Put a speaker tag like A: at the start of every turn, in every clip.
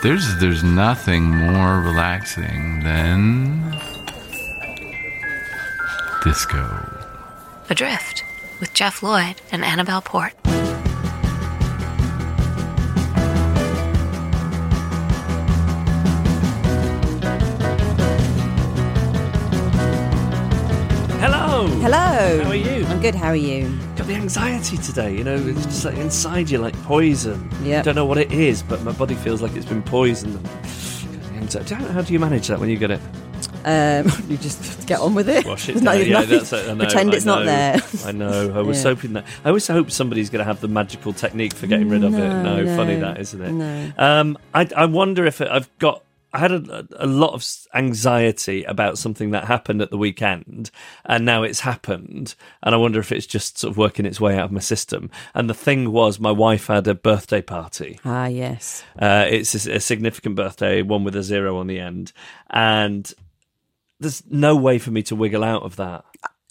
A: There's there's nothing more relaxing than disco.
B: Adrift with Geoff Lloyd and Annabel Port.
C: Hello.
D: Hello.
C: How are you?
D: I'm good. How are you?
C: Got the anxiety today. You know, it's just like inside you, like poison.
D: Yep.
C: Don't know what it is, but my body feels like it's been poisoned. How do you manage that when you get it?
D: Um, you just get on with it.
C: Wash it down.
D: nothing-
C: yeah,
D: nothing-
C: that's it. I know,
D: Pretend it's not there.
C: I know. I was
D: Yeah.
C: hoping that. I always hope somebody's going to have the magical technique for getting rid of it.
D: No,
C: No, funny that, isn't it?
D: no.
C: Um, I I wonder if it, I've got. I had a, a lot of anxiety about something that happened at the weekend, and now it's happened, and I wonder if it's just sort of working its way out of my system. And the thing was, my wife had a birthday party.
D: Ah, yes.
C: Uh, it's a, a significant birthday, one with a zero on the end, and there's no way for me to wiggle out of that.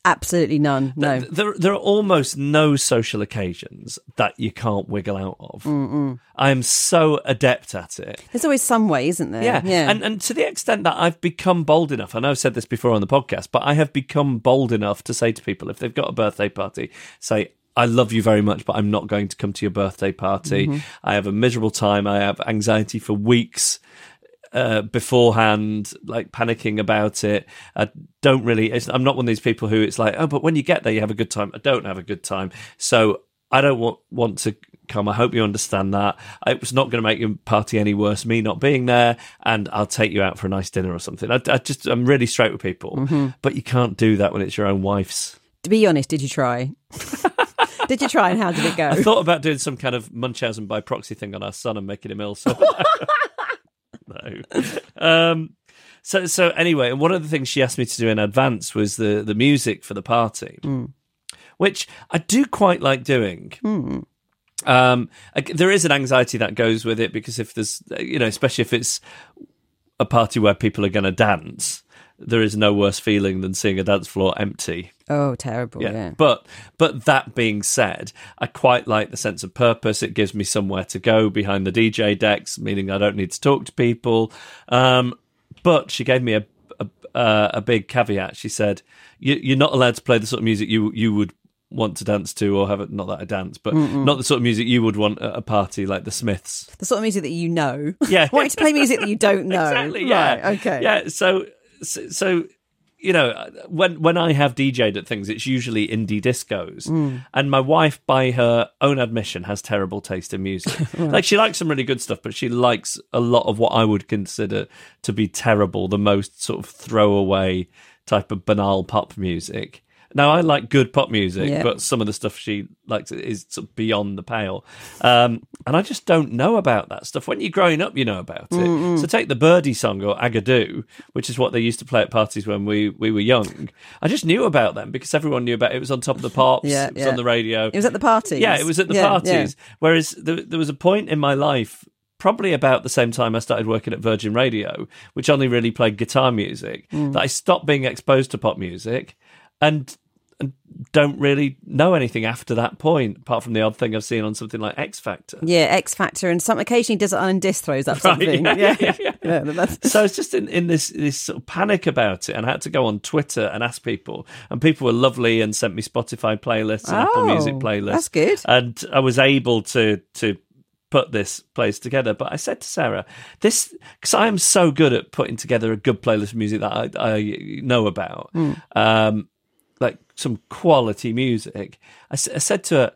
D: Absolutely none. No.
C: Th- There, there are almost no social occasions that you can't wiggle out of. I am so adept at it.
D: There's always some way, isn't there?
C: Yeah.
D: Yeah.
C: And and to the extent that I've become bold enough, I know I've said this before on the podcast, but I have become bold enough to say to people if they've got a birthday party, say, I love you very much, but I'm not going to come to your birthday party.
D: Mm-hmm.
C: I have a miserable time. I have anxiety for weeks uh, beforehand, like panicking about it. I don't really. It's, I'm not one of these people who it's like, oh, but when you get there, you have a good time. I don't have a good time, so I don't want want to come. I hope you understand that. It was not going to make your party any worse. Me not being there, and I'll take you out for a nice dinner or something. I, I just I'm really straight with people, but you can't do that when it's your own wife's.
D: to be honest, did you try? did you try and how did it go?
C: I thought about doing some kind of Munchausen by proxy thing on our son and making him ill. So no. Um, so so anyway, one of the things she asked me to do in advance was the the music for the party, which I do quite like doing. Um, there is an anxiety that goes with it because if there's you know, especially if it's a party where people are going to dance. There is no worse feeling than seeing a dance floor empty.
D: oh, terrible. Yeah.
C: But but that being said, I quite like the sense of purpose. It gives me somewhere to go behind the DJ decks, meaning I don't need to talk to people. Um, but she gave me a a, uh, a big caveat. She said, you, "You're not allowed to play the sort of music you you would." Want to dance to, or have it? Not that I dance, but not the sort of music you would want at a party like the Smiths.
D: the sort of music that you know.
C: Yeah.
D: Why to play music that you don't know?
C: Exactly. Yeah.
D: Right, okay.
C: Yeah. So, so, so, you know, when when I have DJed at things, it's usually indie discos,
D: Mm.
C: and my wife, by her own admission, has terrible taste in music. Like she likes some really good stuff, but she likes a lot of what I would consider to be terrible, the most sort of throwaway type of banal pop music. Now I like good pop music,
D: Yeah.
C: but some of the stuff she likes is sort of beyond the pale, um, and I just don't know about that stuff. When you're growing up, you know about it. So take the Birdie song or Agadoo, which is what they used to play at parties when we, we were young. I just knew about them because everyone knew about it. It was on top of the pops.
D: Yeah,
C: it was
D: yeah.
C: on the radio.
D: It was at the parties.
C: Yeah, it was at the
D: yeah.
C: parties. Whereas there, there was a point in my life, probably about the same time I started working at Virgin Radio, which only really played guitar music,
D: Mm.
C: that I stopped being exposed to pop music. And and don't really know anything after that point, apart from the odd thing I've seen on something like X Factor.
D: Yeah, X Factor, and some occasionally does it on disc throws up
C: Right,
D: something.
C: yeah,
D: yeah,
C: yeah, yeah.
D: Yeah, that's-
C: So I was just in, in this this sort of panic about it, and I had to go on Twitter and ask people, and people were lovely and sent me Spotify playlists and Apple
D: Oh,
C: Music playlists.
D: that's good.
C: and I was able to to put this place together. But I said to Sarah, this because I am so good at putting together a good playlist of music that I, I know about,
D: Hmm.
C: um, some quality music. I said to her.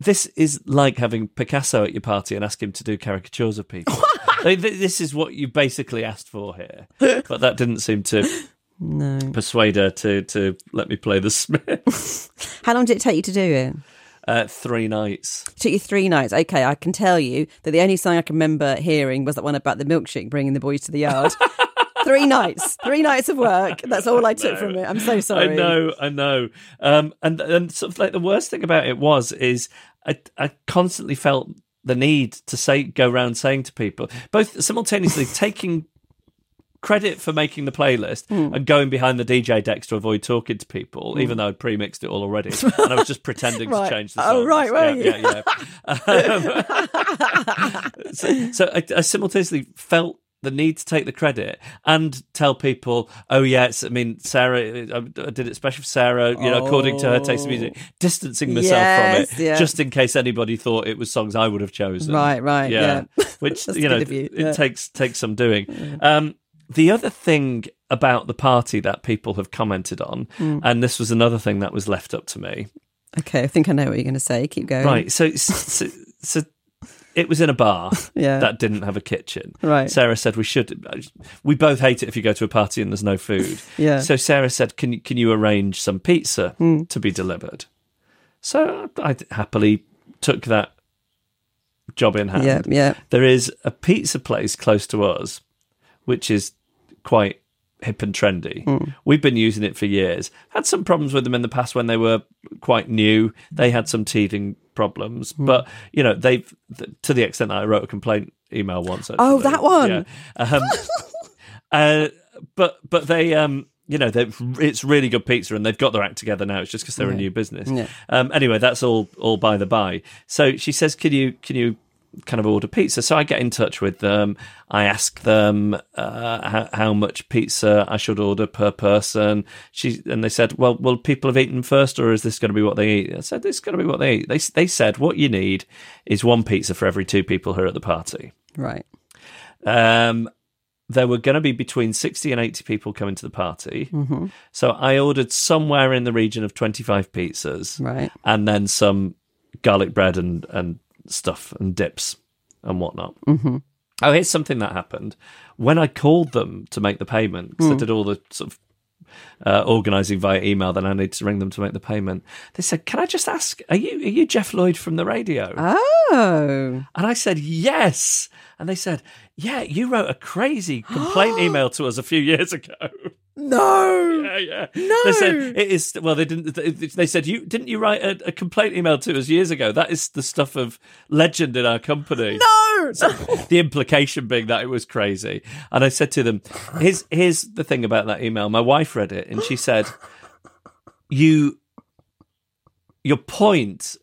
C: This is like having Picasso at your party and ask him to do caricatures of people. Like, this is what you basically asked for here, but that didn't seem to
D: no.
C: persuade her to to let me play the Smiths.
D: How long did it take you to do it?
C: Uh, three nights.
D: It took you three nights. Okay, I can tell you that the only song I can remember hearing was that one about the milkshake bringing the boys to the yard. Three nights, three nights of work. That's all I took from it. I'm so sorry.
C: I know, I know. Um, and and sort of like the worst thing about it was is I I constantly felt the need to say go around saying to people both simultaneously taking credit for making the playlist
D: Hmm.
C: and going behind the DJ decks to avoid talking to people, even though I'd pre-mixed it all already, and I was just pretending
D: Right.
C: to change the song.
D: Oh,
C: songs.
D: right,
C: yeah, yeah, yeah. Um, so so I, I simultaneously felt the need to take the credit and tell people, oh yeah, it's, I mean, Sarah, I I did it especially for Sarah, you know, according to her taste in music, distancing myself
D: Yes,
C: from it,
D: yeah.
C: just in case anybody thought it was songs I would have chosen.
D: Right, right, yeah.
C: Which you know,
D: of you,
C: it
D: yeah.
C: takes takes some doing. Um, the other thing about the party that people have commented on,
D: Hmm.
C: and this was another thing that was left up to me,
D: Okay, I think I know what you're going to say. Keep going.
C: Right. So, so, so it was in a bar
D: Yeah.
C: that didn't have a kitchen.
D: Right.
C: Sarah said we should. We both hate it if you go to a party and there's no food.
D: Yeah.
C: So Sarah said, "Can you can you arrange some pizza
D: Hmm.
C: to be delivered?" So I happily took that job in hand.
D: Yeah, yeah.
C: There is a pizza place close to us, which is quite hip and trendy.
D: Hmm.
C: We've been using it for years. Had some problems with them in the past when they were quite new. They had some teething problems,
D: Hmm.
C: but you know they've th- to the extent that I wrote a complaint email once.
D: Oh, that one.
C: Yeah. Um, uh, but but they um you know they it's really good pizza and they've got their act together now. It's just because they're a new business.
D: Yeah.
C: Um, anyway, that's all all by the by. So she says, "Can you can you kind of order pizza?" So I get in touch with them. I ask them uh, how, how much pizza I should order per person. She and they said, "Well, will people have eaten first, or is this going to be what they eat?" I said, "This is going to be what they eat." They they said, "What you need is one pizza for every two people who are at the party."
D: Right.
C: Um, there were going to be between 60 and 80 people coming to the party.
D: Mm-hmm.
C: So I ordered somewhere in the region of 25 pizzas.
D: Right.
C: And then some garlic bread and, and stuff and dips and whatnot. Mm-hmm. Oh, here's something that happened. When I called them to make the payment, because I did all the sort of uh, organising via email, then I needed to ring them to make the payment. They said, "Can I just ask? Are you are you Geoff Lloyd from the radio?"
D: Oh.
C: And I said, yes. And they said, yeah, you wrote a crazy complaint email to us a few years ago.
D: No.
C: yeah, yeah.
D: No.
C: They said it is. Well, they didn't. They said you didn't. You write a, a complaint email to us years ago. That is the stuff of legend in our company.
D: No.
C: The implication being that it was crazy. And I said to them, "Here's here's the thing about that email. My wife read it, and she said, you, your point."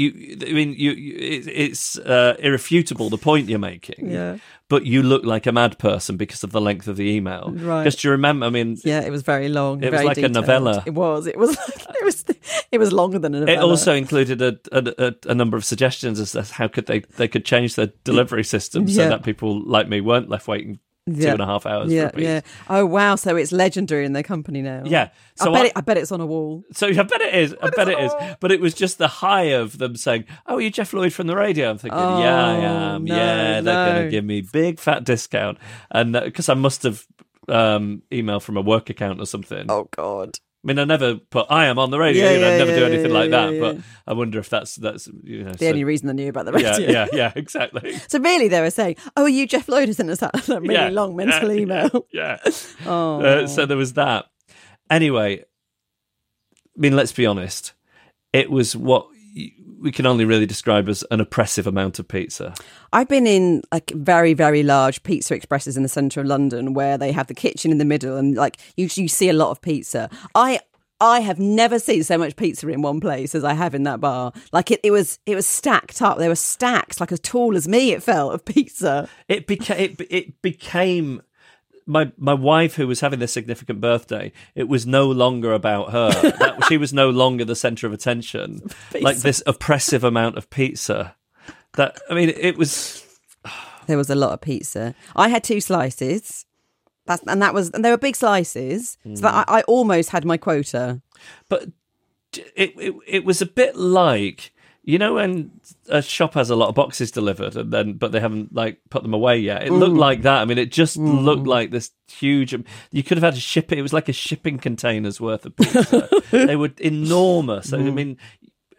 C: You, I mean, you, you it, it's uh, irrefutable the point you're making.
D: Yeah.
C: But you look like a mad person because of the length of the email.
D: Right.
C: Because do you remember? I mean,
D: Yeah, it was very long.
C: It was
D: very
C: like a novella.
D: It was. It was. It was. It was longer than a novella.
C: It also included a, a, a, number of suggestions as to how could they they could change their delivery system so that people like me weren't left waiting two
D: Yeah.
C: and a half hours
D: Yeah,
C: for a piece.
D: yeah. Oh wow! So it's legendary in their company now.
C: Yeah. So
D: I bet.
C: I-
D: it, I bet it's on a wall.
C: So I bet it is. I bet it is. But it was just the high of them saying, "Oh, are you Geoff Lloyd from the radio?" I'm thinking, "Yeah, I
D: Oh,
C: am.
D: no,
C: yeah, they're going to give me big fat discount." And because I must have um, emailed from a work account or something.
D: Oh God.
C: I mean, I never put "I am on the radio."
D: Yeah,
C: you know, I
D: yeah,
C: never do anything
D: yeah,
C: like that.
D: yeah.
C: But I wonder if that's that's you know
D: The
C: so-
D: only reason I knew about the radio.
C: Yeah, yeah, yeah, exactly.
D: So really, they were saying, "Oh, are you Geoff Lloyd?" It that that really
C: Yeah,
D: long mental
C: yeah,
D: email?
C: Yeah.
D: Oh.
C: Uh, so there was that. Anyway, I mean, let's be honest. It was what we can only really describe as an oppressive amount of pizza.
D: I've been in like very, very large pizza expresses in the centre of London where they have the kitchen in the middle and like you you see a lot of pizza. I I have never seen so much pizza in one place as I have in that bar. Like it, it was it was stacked up. There were stacks like as tall as me. It felt of pizza.
C: It became it, it became my my wife who was having this significant birthday. It was no longer about her. that, she was no longer the center of attention. Like this oppressive amount of pizza. That I mean, it was.
D: There was a lot of pizza. I had two slices. That's, and that was and they were big slices. So that hmm. I, I almost had my quota.
C: but it, it it was a bit like you know when a shop has a lot of boxes delivered and then but they haven't like put them away yet? It looked like that. I mean it just looked like this huge you could have had to ship it. It was like a shipping container's worth of pizza. They were enormous. I mean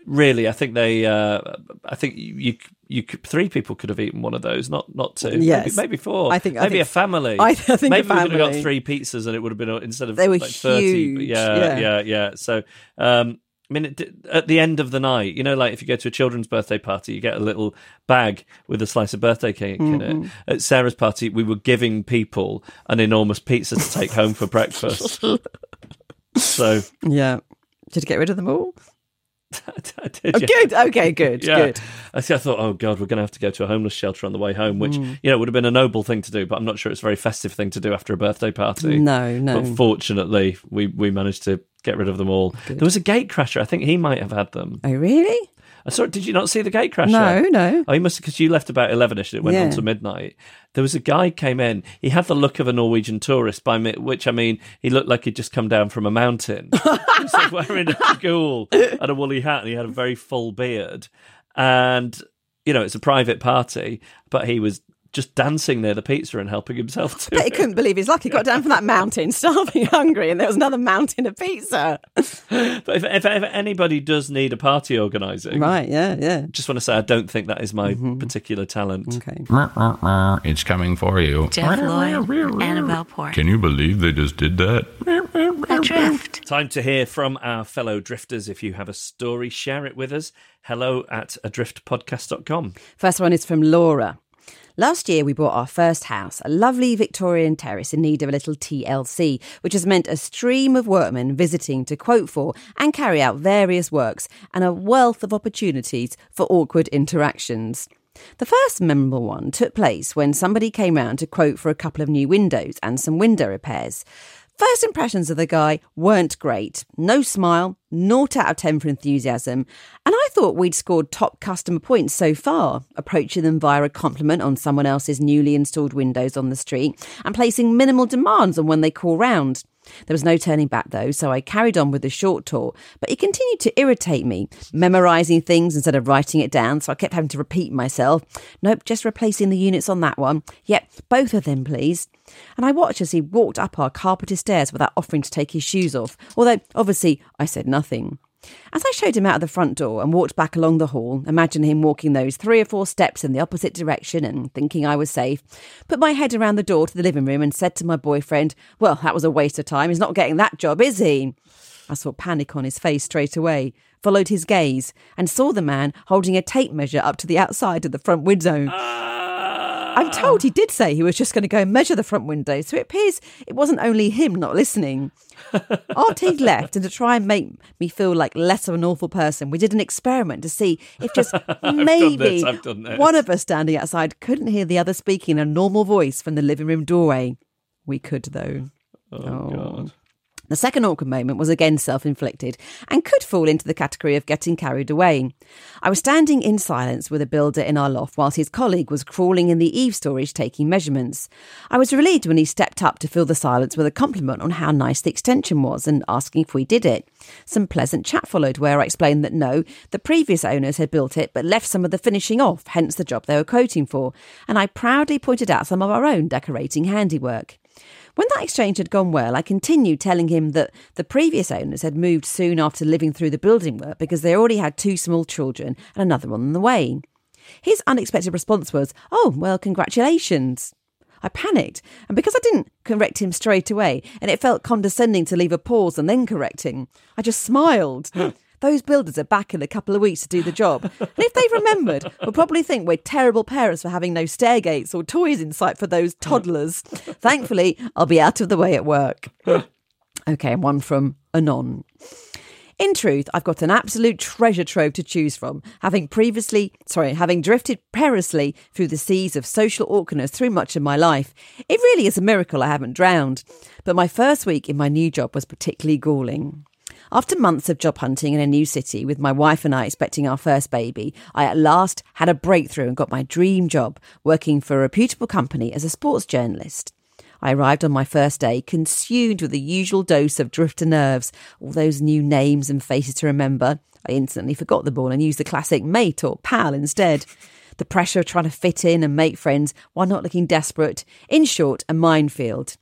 C: really i think they uh i think you you, you could, three people could have eaten one of those not not two.
D: Yes.
C: maybe, maybe four.
D: I think- I
C: maybe
D: think-
C: a family.
D: I- I think a
C: maybe we could have got three pizzas and it would have been uh, instead of
D: They were
C: like 30
D: huge,
C: yeah
D: yeah.
C: yeah yeah. So um I mean, at the end of the night, you know, like if you go to a children's birthday party, you get a little bag with a slice of birthday cake in
D: Mm-hmm.
C: it. At Sarah's party, we were giving people an enormous pizza to take home for breakfast. so,
D: Yeah. Did you get rid of them all?
C: I did,
D: Oh,
C: yeah.
D: good. Okay, good.
C: Yeah.
D: Good.
C: I, see, I thought, oh god, we're going to have to go to a homeless shelter on the way home, which
D: Mm.
C: you know would have been a noble thing to do, but I'm not sure it's a very festive thing to do after a birthday party.
D: No, no.
C: But fortunately, we we managed to get rid of them all. There was a gate crasher. I think he might have had them.
D: Oh, really?
C: I saw. Did you not see the gate crasher?
D: No, no.
C: Oh, you must because you left about elevenish and it went on to midnight. There was a guy came in. He had the look of a Norwegian tourist, by mi- which I mean, he looked like he'd just come down from a mountain. he was wearing a cagoule and a woolly hat, and he had a very full beard. And you know, it's a private party, but he was just dancing near the pizza and helping himself to
D: Bet he couldn't believe his luck. He got down from that mountain, starving, hungry, and there was another mountain of pizza.
C: But if, if, if anybody does need a party organising,
D: Right? Yeah, yeah.
C: just want to say I don't think that is my mm-hmm. particular talent.
D: Okay.
A: It's coming for you.
B: Geoff Lloyd, Annabel Port.
A: Can you believe they just did that?
B: Adrift.
C: Time to hear from our fellow drifters. If you have a story, share it with us. Hello at adriftpodcast.com.
D: First one is from Laura. Last year, we bought our first house, a lovely Victorian terrace in need of a little TLC, which has meant a stream of workmen visiting to quote for and carry out various works and a wealth of opportunities for awkward interactions. The first memorable one took place when somebody came round to quote for a couple of new windows and some window repairs. First impressions of the guy weren't great. No smile, naught out of 10 for enthusiasm. And I thought we'd scored top customer points so far, approaching them via a compliment on someone else's newly installed windows on the street and placing minimal demands on when they call round. There was no turning back though, so I carried on with the short tour, but he continued to irritate me, memorising things instead of writing it down, so I kept having to repeat myself. Nope, just replacing the units on that one. Yep, both of them, please. And I watched as he walked up our carpeted stairs without offering to take his shoes off, although obviously I said nothing. As I showed him out of the front door and walked back along the hall, imagine him walking those three or four steps in the opposite direction and thinking I was safe, put my head around the door to the living room and said to my boyfriend, Well, that was a waste of time. He's not getting that job, is he? I saw panic on his face straight away, followed his gaze, and saw the man holding a tape measure up to the outside of the front window. Ah. I'm told he did say he was just going to go and measure the front window, so it appears it wasn't only him not listening. After he'd left, and to try and make me feel like less of an awful person, we did an experiment to see if just maybe
C: this, I've done this.
D: one of us standing outside couldn't hear the other speaking in a normal voice from the living room doorway. We could, though.
C: Oh, God.
D: The second awkward moment was again self inflicted and could fall into the category of getting carried away. I was standing in silence with a builder in our loft whilst his colleague was crawling in the eave storage taking measurements. I was relieved when he stepped up to fill the silence with a compliment on how nice the extension was and asking if we did it. Some pleasant chat followed where I explained that no, the previous owners had built it but left some of the finishing off, hence the job they were quoting for, and I proudly pointed out some of our own decorating handiwork. When that exchange had gone well, I continued telling him that the previous owners had moved soon after living through the building work because they already had two small children and another one on the way. His unexpected response was, Oh, well, congratulations. I panicked, and because I didn't correct him straight away, and it felt condescending to leave a pause and then correcting, I just smiled. Hmm. Those builders are back in a couple of weeks to do the job. And if they've remembered, we'll probably think we're terrible parents for having no stairgates or toys in sight for those toddlers. Thankfully, I'll be out of the way at work. Okay, and one from anon. In truth, I've got an absolute treasure trove to choose from, having previously, sorry, having drifted perilously through the seas of social awkwardness through much of my life. It really is a miracle I haven't drowned. But my first week in my new job was particularly galling. After months of job hunting in a new city, with my wife and I expecting our first baby, I at last had a breakthrough and got my dream job working for a reputable company as a sports journalist. I arrived on my first day consumed with the usual dose of drifter nerves, all those new names and faces to remember. I instantly forgot the ball and used the classic mate or pal instead. The pressure of trying to fit in and make friends while not looking desperate. In short, a minefield.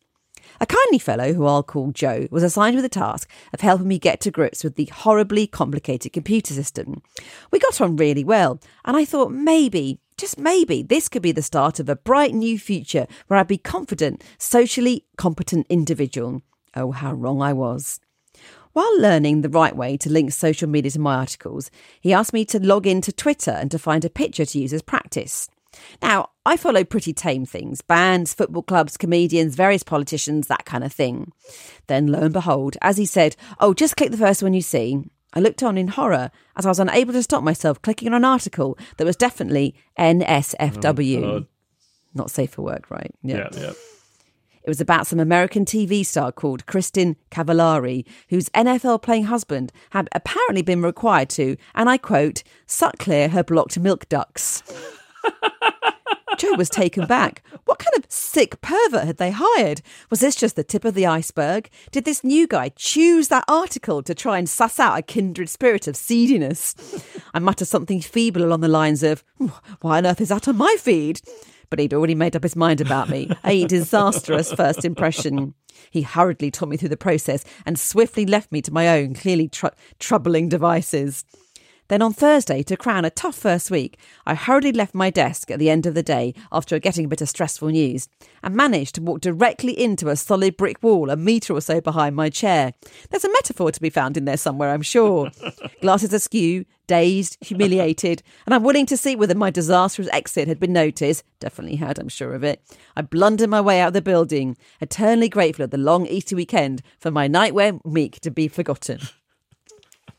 D: A kindly fellow, who I'll call Joe, was assigned with the task of helping me get to grips with the horribly complicated computer system. We got on really well, and I thought maybe, just maybe, this could be the start of a bright new future where I'd be confident, socially competent individual. Oh, how wrong I was. While learning the right way to link social media to my articles, he asked me to log into Twitter and to find a picture to use as practice. Now, I follow pretty tame things bands, football clubs, comedians, various politicians, that kind of thing. Then, lo and behold, as he said, Oh, just click the first one you see, I looked on in horror as I was unable to stop myself clicking on an article that was definitely NSFW.
C: Oh, God.
D: Not safe for work, right?
C: Yeah, yeah.
D: It was about some American TV star called Kristin Cavallari, whose NFL playing husband had apparently been required to, and I quote, suck clear her blocked milk ducts. Joe was taken back. What kind of sick pervert had they hired? Was this just the tip of the iceberg? Did this new guy choose that article to try and suss out a kindred spirit of seediness? I muttered something feeble along the lines of, hmm, Why on earth is that on my feed? But he'd already made up his mind about me. A disastrous first impression. He hurriedly taught me through the process and swiftly left me to my own, clearly tr- troubling devices. Then on Thursday, to crown a tough first week, I hurriedly left my desk at the end of the day after getting a bit of stressful news and managed to walk directly into a solid brick wall a metre or so behind my chair. There's a metaphor to be found in there somewhere, I'm sure. Glasses askew, dazed, humiliated, and I'm willing to see whether my disastrous exit had been noticed. Definitely had, I'm sure of it. I blundered my way out of the building, eternally grateful of the long Easter weekend for my nightwear week to be forgotten.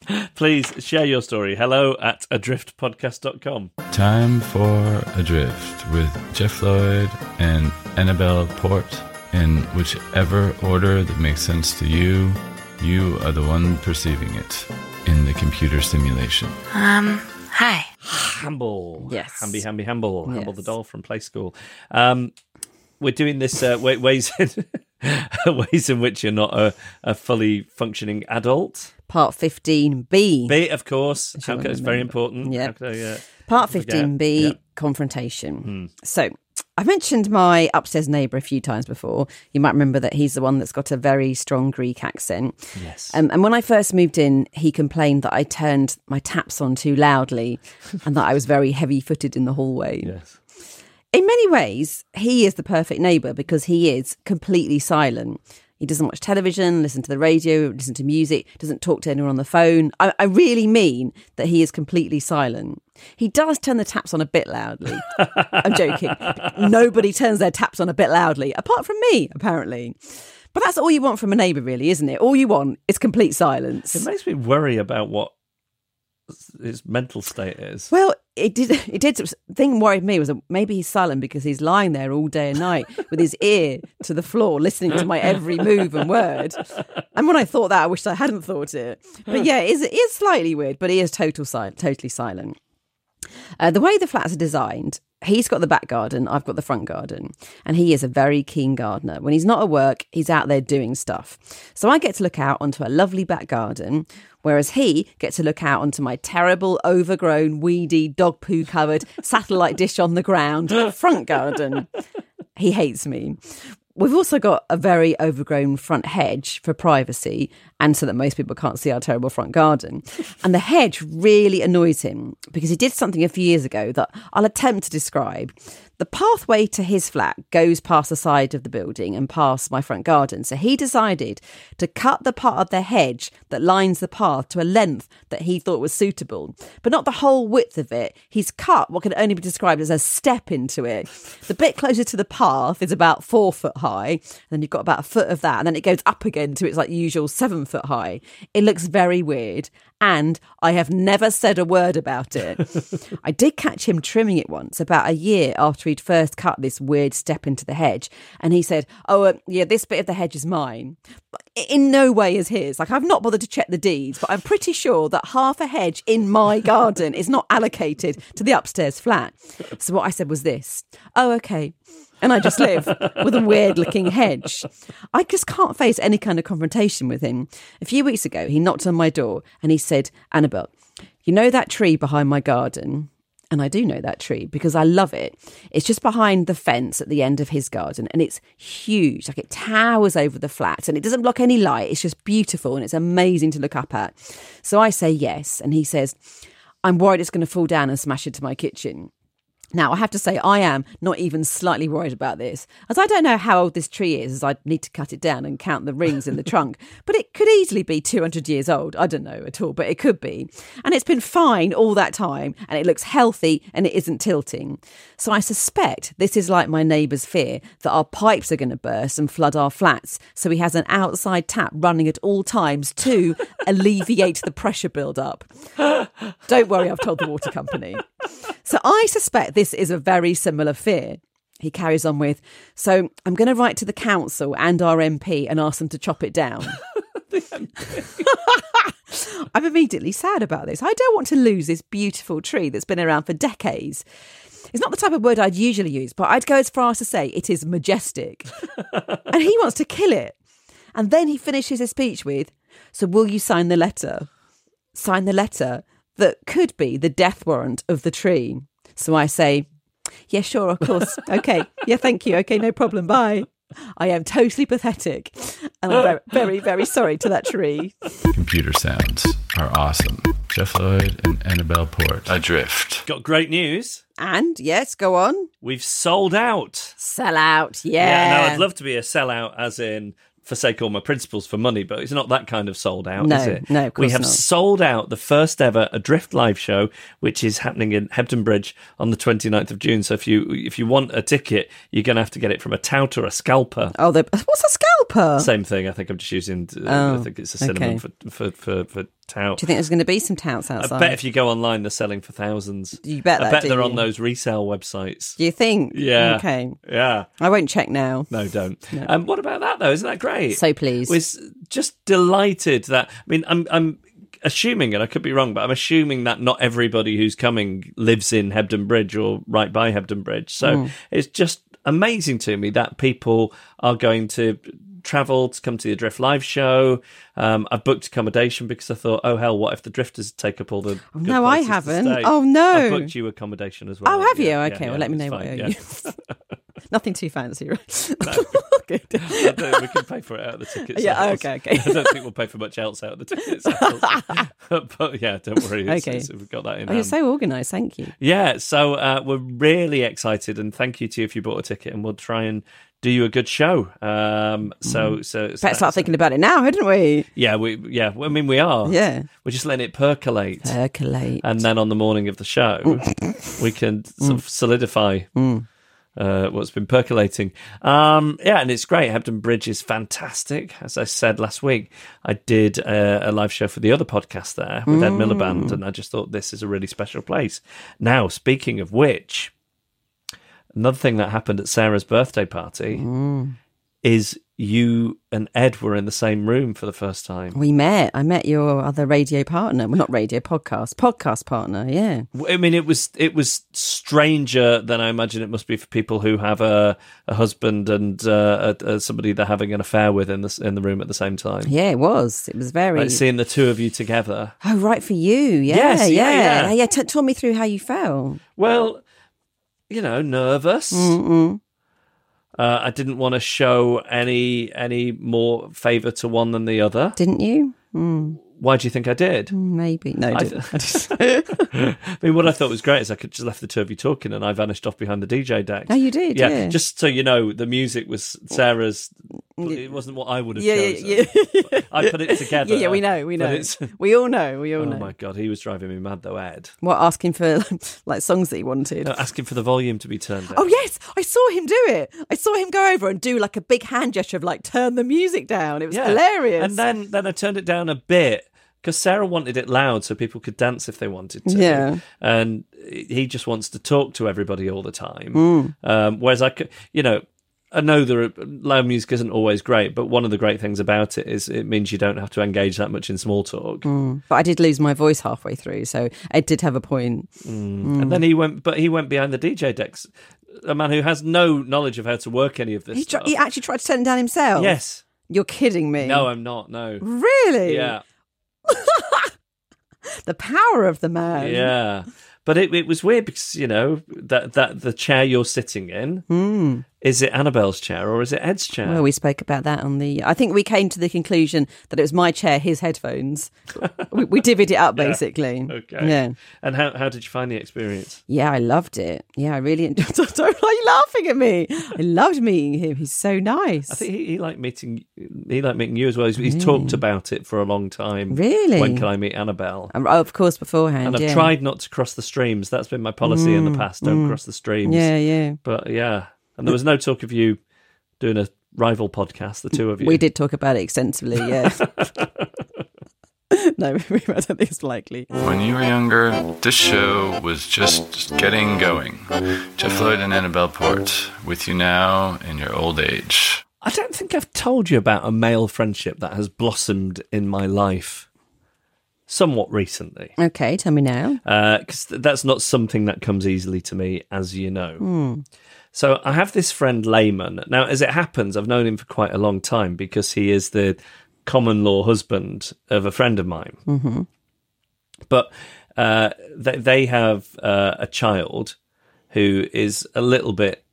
C: Please share your story. Hello at adriftpodcast.com.
A: Time for Adrift with Geoff Lloyd and Annabel Port. In whichever order that makes sense to you, you are the one perceiving it in the computer simulation.
B: Um, hi.
C: Hamble.
D: Yes.
C: Hamby, Hamby, Hamble. Hamble the doll from Play School. Um, we're doing this uh, ways in, ways in which you're not a, a fully functioning adult.
D: Part 15B.
C: B, of course. How could- it's very important.
D: Yeah.
C: Could uh,
D: Part 15B
C: Yeah. Hmm.
D: confrontation. So, I've mentioned my upstairs neighbour a few times before. You might remember that he's the one that's got a very strong Greek accent.
C: Yes.
D: Um, and when I first moved in, he complained that I turned my taps on too loudly and that I was very heavy footed in the hallway.
C: yes.
D: In many ways, he is the perfect neighbour because he is completely silent. He doesn't watch television, listen to the radio, listen to music, doesn't talk to anyone on the phone. I, I really mean that he is completely silent. He does turn the taps on a bit loudly. I'm joking. Nobody turns their taps on a bit loudly, apart from me, apparently. But that's all you want from a neighbour, really, isn't it? All you want is complete silence.
C: It makes me worry about what his mental state is.
D: Well, it did. It did. Thing worried me was that maybe he's silent because he's lying there all day and night with his ear to the floor, listening to my every move and word. And when I thought that, I wished I hadn't thought it. But yeah, it is, it is slightly weird, but he is total silent, totally silent. Uh, the way the flats are designed, he's got the back garden, I've got the front garden, and he is a very keen gardener. When he's not at work, he's out there doing stuff. So I get to look out onto a lovely back garden, whereas he gets to look out onto my terrible, overgrown, weedy, dog poo covered satellite dish on the ground front garden. He hates me. We've also got a very overgrown front hedge for privacy and so that most people can't see our terrible front garden. And the hedge really annoys him because he did something a few years ago that I'll attempt to describe. The pathway to his flat goes past the side of the building and past my front garden. So he decided to cut the part of the hedge that lines the path to a length that he thought was suitable, but not the whole width of it. He's cut what can only be described as a step into it. The bit closer to the path is about four foot high, and then you've got about a foot of that, and then it goes up again to its like usual seven foot high. It looks very weird, and I have never said a word about it. I did catch him trimming it once about a year after he'd first cut this weird step into the hedge. And he said, Oh, uh, yeah, this bit of the hedge is mine. But in no way is his. Like, I've not bothered to check the deeds, but I'm pretty sure that half a hedge in my garden is not allocated to the upstairs flat. So what I said was this Oh, okay and I just live with a weird looking hedge. I just can't face any kind of confrontation with him. A few weeks ago, he knocked on my door and he said, Annabel, you know that tree behind my garden? And I do know that tree because I love it. It's just behind the fence at the end of his garden and it's huge. Like it towers over the flats and it doesn't block any light. It's just beautiful and it's amazing to look up at. So I say yes. And he says, I'm worried it's going to fall down and smash into my kitchen. Now, I have to say, I am not even slightly worried about this, as I don't know how old this tree is, as I'd need to cut it down and count the rings in the trunk. But it could easily be 200 years old. I don't know at all, but it could be. And it's been fine all that time, and it looks healthy and it isn't tilting. So I suspect this is like my neighbour's fear that our pipes are going to burst and flood our flats. So he has an outside tap running at all times to alleviate the pressure build-up. Don't worry, I've told the water company. So I suspect this is a very similar fear. He carries on with, so I'm going to write to the council and our MP and ask them to chop it down. I'm immediately sad about this. I don't want to lose this beautiful tree that's been around for decades. It's not the type of word I'd usually use, but I'd go as far as to say it is majestic. and he wants to kill it. And then he finishes his speech with, So will you sign the letter? Sign the letter that could be the death warrant of the tree. So I say, Yeah, sure, of course. Okay. Yeah, thank you. Okay, no problem. Bye. I am totally pathetic. And I'm very, very, very sorry to that tree.
A: Computer sounds are awesome. Geoff Lloyd and Annabel Port. Adrift.
C: Got great news.
D: And yes, go on.
C: We've sold out.
D: Sell out. Yeah.
C: Yeah, no, I'd love to be a sellout, as in forsake all my principles for money, but it's not that kind of sold out,
D: No,
C: is it?
D: no, of
C: We have
D: not.
C: sold out the first ever Adrift live show, which is happening in Hebden Bridge on the 29th of June. So if you if you want a ticket, you're going to have to get it from a tout or a scalper.
D: Oh, what's a scalper?
C: Same thing. I think I'm just using. Uh,
D: Oh,
C: I think it's a synonym
D: okay.
C: for, for for for tout.
D: Do you think there's going to be some touts outside?
C: I bet if you go online, they're selling for thousands.
D: You bet
C: I bet they're
D: you?
C: on those resale websites.
D: Do you think?
C: Yeah.
D: Okay.
C: Yeah.
D: I won't check now.
C: No, don't. Um, what about that though? Isn't that great?
D: So pleased.
C: Was just delighted that. I mean, I'm I'm assuming, and I could be wrong, but I'm assuming that not everybody who's coming lives in Hebden Bridge or right by Hebden Bridge. So
D: Mm.
C: it's just amazing to me that people are going to travel to come to the Drift live show. Um, I booked accommodation because I thought, oh hell, what if the Drifters take up all the? good
D: no, I haven't. Oh, no.
C: I booked you accommodation as well.
D: Oh, have you? Okay,
C: yeah,
D: well, let me know what
C: fine,
D: I owe
C: yeah.
D: you. Nothing too fancy, right? Good.
C: I don't- we can pay for it out of the tickets.
D: Yeah,
C: sales.
D: okay, okay.
C: I don't think we'll pay for much else out of the tickets. but yeah, don't worry. It's,
D: Okay.
C: it's- we've got that in.
D: Oh, you're so organised. Thank you.
C: yeah, so uh, we're really excited, and thank you to you if you bought a ticket, and we'll try and do you a good show. Um, so, so, so
D: Mm. Better start thinking about it now, hadn't we?
C: Yeah, we yeah. I mean, we are.
D: Yeah.
C: we're just letting it percolate.
D: Percolate.
C: and then on the morning of the show, we can sort of solidify uh, what's been percolating. Um, yeah, and it's great. Hebden Bridge is fantastic. As I said last week, I did a, a live show for the other podcast there with Ed Miliband, and I just thought this is a really special place. Now, speaking of which, another thing that happened at Sarah's birthday party is you and Ed were in the same room for the first time.
D: We met. I met your other radio partner. Well, not radio, podcast. Podcast partner, yeah.
C: I mean, it was it was stranger than I imagine it must be for people who have a, a husband and uh, a, a, somebody they're having an affair with in the in the room at the same time.
D: Yeah, it was. It was very.
C: Like seeing the two of you together.
D: Oh, right for you. Yeah,
C: Yes, yeah,
D: yeah.
C: yeah.
D: Yeah, t- talk me through how you felt.
C: Well, you know, nervous.
D: Mm-mm.
C: Uh, I didn't want to show any any more favour to one than the other.
D: Didn't you? Mm.
C: why do you think I did?
D: Maybe no. I
C: I-
D: didn't. I just-
C: I mean, what I thought was great is I could just left the two of you talking, and I vanished off behind the DJ deck.
D: Oh, you did, yeah.
C: Just so you know, the music was Sarah's. It wasn't what I would have
D: yeah,
C: chosen.
D: yeah, yeah.
C: I put it together.
D: Yeah, yeah, we know, we know. We all know, we all
C: Oh
D: know.
C: my god, he was driving me mad though, Ed.
D: What asking for like songs that he wanted?
C: No, asking for the volume to be turned down.
D: Oh yes, I saw him do it. I saw him go over and do like a big hand gesture of like turn the music down. It was
C: Yeah.
D: hilarious.
C: And then then I turned it down a bit because Sarah wanted it loud so people could dance if they wanted to.
D: Yeah.
C: And he just wants to talk to everybody all the time.
D: Mm.
C: Um, whereas I could, you know, I know that uh, loud music isn't always great, but one of the great things about it is it means you don't have to engage that much in small talk. Mm.
D: but I did lose my voice halfway through, so Ed did have a point. Mm. Mm.
C: And then he went, but he went behind the DJ decks. A man who has no knowledge of how to work any of this
D: He, tr- he actually tried to turn it down himself.
C: yes.
D: you're kidding me.
C: No, I'm not. No.
D: really.
C: Yeah.
D: the power of the man.
C: Yeah. But it, it was weird because, you know, that, that the chair you're sitting in, hmm. Is it Annabel's chair or is it Ed's chair?
D: Well, we spoke about that on the. I think we came to the conclusion that it was my chair, his headphones. we, we divvied it up basically.
C: okay.
D: Yeah.
C: And how, how did you find the experience?
D: Yeah, I loved it. Yeah, I really enjoyed. Don't are you laughing at me? I loved meeting him. He's so nice.
C: I think he, he liked meeting he liked meeting you as well. He's, he's talked about it for a long time.
D: Really?
C: When can I meet Annabel?
D: Um, oh, of course, beforehand.
C: And I've
D: yeah. Mm,
C: tried not to cross the streams. That's been my policy in the past. Don't cross the streams.
D: Yeah, yeah.
C: But yeah. And there was no talk of you doing a rival podcast, the two of you.
D: We did talk about it extensively. Yeah. no, I don't think it's likely.
A: When you were younger, this show was just getting going. Geoff Lloyd and Annabel Port with you now in your old age.
C: I don't think I've told you about a male friendship that has blossomed in my life somewhat recently.
D: Okay, tell me now.
C: Uh, because th- that's not something that comes easily to me, as you know. Hmm. So I have this friend, Layman. Now, as it happens, I've known him for quite a long time because he is the common law husband of a friend of mine. Mm-hmm. But uh, they, they have uh, a child who is a little bit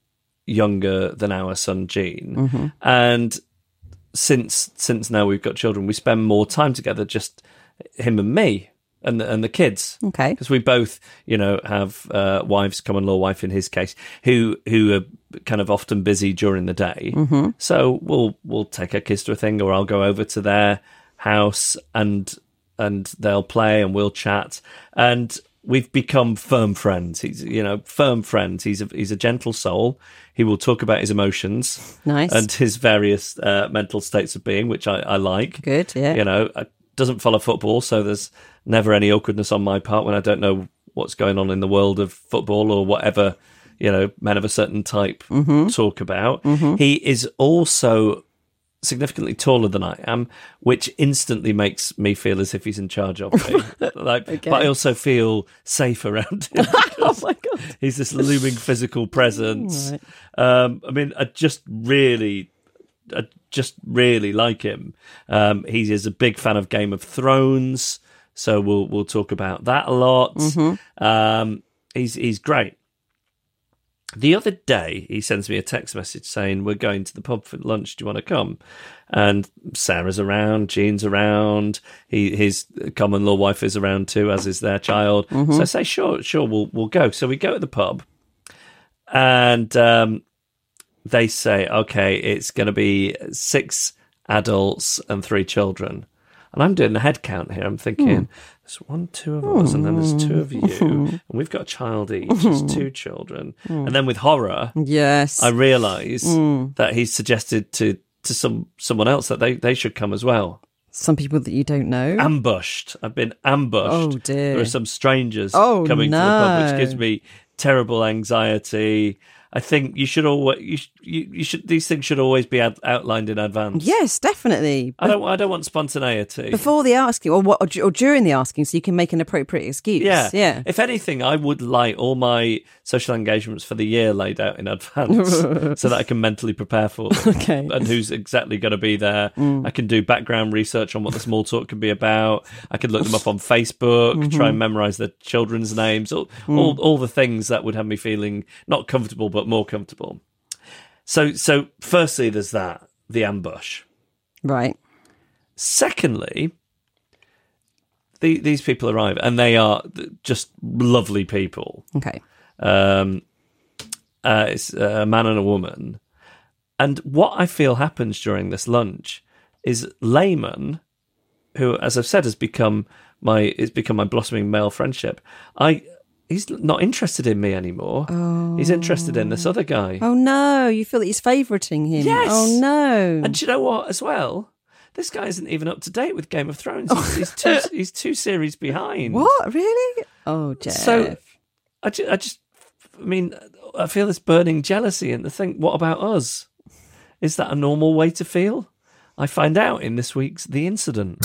C: younger than our son Gene, and since since now we've got children, we spend more time together, just him and me and the, and the kids.
D: Okay.
C: because we both, you know, have uh, wives, common law wife in his case, who who are kind of often busy during the day. Mm-hmm. So we'll we'll take our kids to a thing, or I'll go over to their house and and they'll play and we'll chat and. We've become firm friends. He's, you know, firm friends. He's a he's a gentle soul. He will talk about his emotions,
D: Nice.
C: and his various uh, mental states of being, which I, I like.
D: Good, yeah.
C: You know, I, doesn't follow football, so there's never any awkwardness on my part when I don't know what's going on in the world of football or whatever, you know, men of a certain type
D: Mm-hmm.
C: talk about. He is also significantly taller than I am, which instantly makes me feel as if he's in charge of me. like, but I also feel safe around him.
D: Oh my god.
C: He's this looming physical presence. Um, I mean, I just really, I just really like him. Um, he is a big fan of Game of Thrones, so we'll we'll talk about that a lot. Um, he's he's great. The other day, he sends me a text message saying, We're going to the pub for lunch. Do you want to come? And Sarah's around, Jean's around, he, his common law wife is around too, as is their child. So I say, Sure, sure, we'll, we'll go. So we go to the pub, and um, they say, Okay, it's going to be six adults and three children. And I'm doing the head count here. I'm thinking, hmm. there's one, two of us, and then there's two of you, hmm. and we've got a child each. There's hmm. two children, and then with horror,
D: Yes.
C: I realise that he's suggested to to some someone else that they they should come as well.
D: Some people that you don't know.
C: Ambushed. I've been ambushed.
D: Oh, dear.
C: There are some strangers
D: Oh,
C: coming to the pub, which gives me terrible anxiety. I think you should always you, sh- you you should these things should always be ad- outlined in advance.
D: yes, definitely.
C: I don't I don't want spontaneity.
D: Before the asking, or what, or, or during the asking, so you can make an appropriate excuse.
C: Yeah.
D: yeah.
C: If anything, I would like all my social engagements for the year laid out in advance so that I can mentally prepare for them.
D: Okay. Mm.
C: And who's exactly going to be there. I can do background research on what the small talk can be about. I can look them up on Facebook,
D: Mm-hmm.
C: try and memorize the children's names, all,
D: Mm.
C: all, all the things that would have me feeling not comfortable, but more comfortable. So, so firstly, there's that, the ambush.
D: Right.
C: Secondly, the, these people arrive, and they are just lovely people.
D: Okay.
C: Um, uh, it's a man and a woman. And what I feel happens during this lunch is Layman, who, as I've said, has become my it's become my blossoming male friendship. I he's not interested in me anymore. He's interested in this other guy.
D: Oh no, you feel that he's favouriting him.
C: Yes.
D: Oh no.
C: And do you know what? As well, this guy isn't even up to date with Game of Thrones. He's, he's two he's two series behind.
D: what? Really? Oh, Geoff.
C: So I just, I just, I mean, I feel this burning jealousy and to think, what about us? Is that a normal way to feel? I find out in this week's The Incident.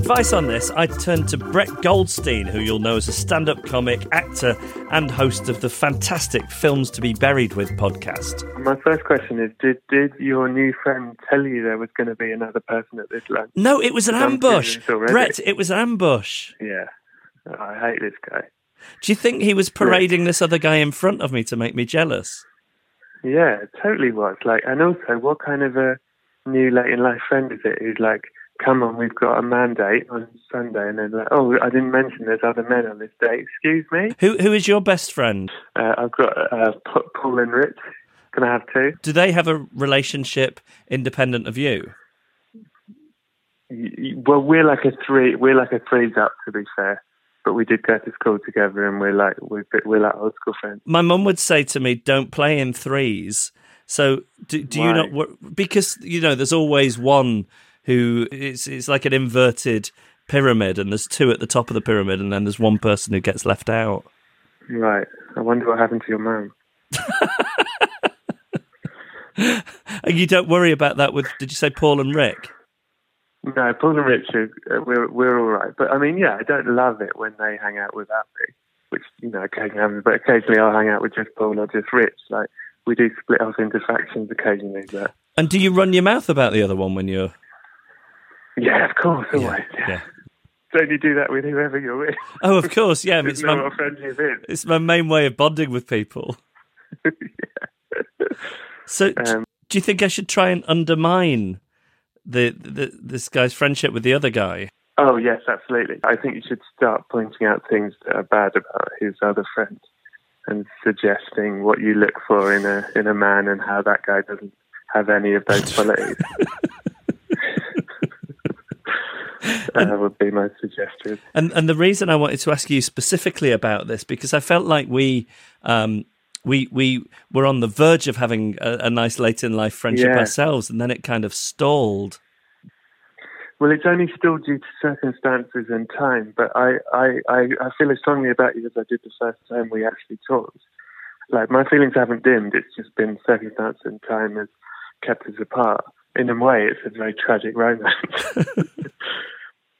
C: Advice on this, I turned to Brett Goldstein, who you'll know as a stand up comic, actor, and host of the fantastic Films to Be Buried With podcast.
E: My first question is: Did did your new friend tell you there was going to be another person at this lunch?
C: No, it was an
E: I'm
C: ambush. Brett, it was an ambush.
E: Yeah, I hate this guy.
C: Do you think he was parading this other guy in front of me to make me jealous?
E: Yeah, it totally was. Like, and also, what kind of a new late in life friend is it who's like, "Come on, we've got a mandate on Sunday," and then like, "Oh, I didn't mention there's other men on this date." Excuse me.
C: Who who is your best friend?
E: Uh, I've got uh, Paul and Rich. Can I have two?
C: Do they have a relationship independent of you?
E: Well, we're like a three. We're like a threes up, to be fair. But we did go to school together, and we're like we're, we're like old school friends.
C: My mum would say to me, "Don't play in threes. So do, do you not? Because you know, there's always one who it's it's like an inverted pyramid, and there's two at the top of the pyramid, and then there's one person who gets left out.
E: Right. I wonder what happened to your mum.
C: And you don't worry about that with? Did you say Paul and Rick?
E: No, Paul and Richard, uh, we're we're all right. But I mean, yeah, I don't love it when they hang out without me, which you know occasionally happens. But occasionally I'll hang out with just Paul or just Rich. Like we do split off into factions occasionally. But
C: And do you run your mouth about the other one when you're?
E: Yeah, of course, always. Yeah.
C: yeah.
E: Don't you do that with whoever you're with?
C: Oh, of course, yeah. I mean,
E: It's
C: my, it's my main way of bonding with people. So,
E: Um,
C: do you think I should try and undermine the, the this guy's friendship with the other guy?
E: Oh yes, absolutely. I think you should start pointing out things that are bad about his other friend, and suggesting what you look for in a in a man and how that guy doesn't have any of those qualities. that would be my suggestion.
C: And and the reason I wanted to ask you specifically about this because I felt like we um we we were on the verge of having a, a nice late in life friendship
E: Yeah.
C: ourselves, and then it kind of stalled.
E: Well, it's only still due to circumstances and time, but I, I, I, I feel as strongly about you as I did the first time we actually talked. Like, my feelings haven't dimmed, it's just been circumstance and time has kept us apart. In a way, it's a very tragic romance.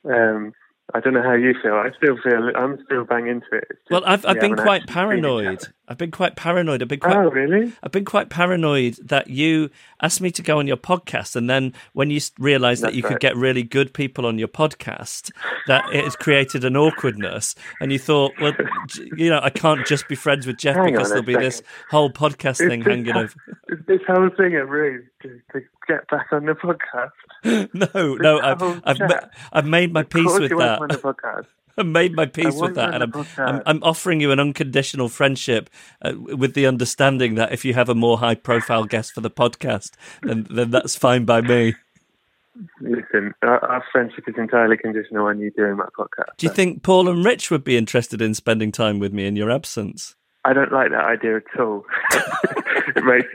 E: um, I don't know how you feel. I still feel, I'm still bang into it. Just
C: Well, I've I've
E: we
C: been quite
E: actually seen each
C: paranoid. I've been quite paranoid. I've been quite
E: Oh, really?
C: I've been quite paranoid that you asked me to go on your podcast, and then when you realised that you could get really good people on your podcast, that it has created an awkwardness, and you thought, well, you know, I can't just be friends with Geoff
E: Hang
C: because there'll be this whole podcast
E: Is
C: thing
E: this
C: hanging over.
E: Is this whole thing a ruse to, to get back on the podcast?
C: No, no, I've I've, ma- I've made my peace with that.
E: on the podcast.
C: I've made my peace with that, and I'm, I'm. I'm offering you an unconditional friendship uh, with the understanding that if you have a more high profile guest for the podcast, then then that's fine by me.
E: Listen, our, our friendship is entirely conditional on you doing my podcast.
C: Do you think Paul and Rich would be interested in spending time with me in your absence?
E: I don't like that idea at all. it makes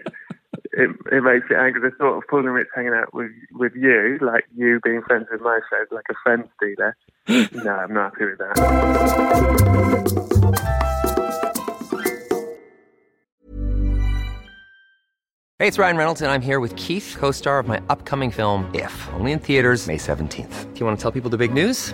E: it, it makes it angry. The thought of Paul and Rich hanging out with with you, like you being friends with my friends, like a friend dealer. no, I'm not happy with that.
F: Hey, it's Ryan Reynolds, and I'm here with Keith, co star of my upcoming film, If, only in theaters, May 17th. Do you want to tell people the big news?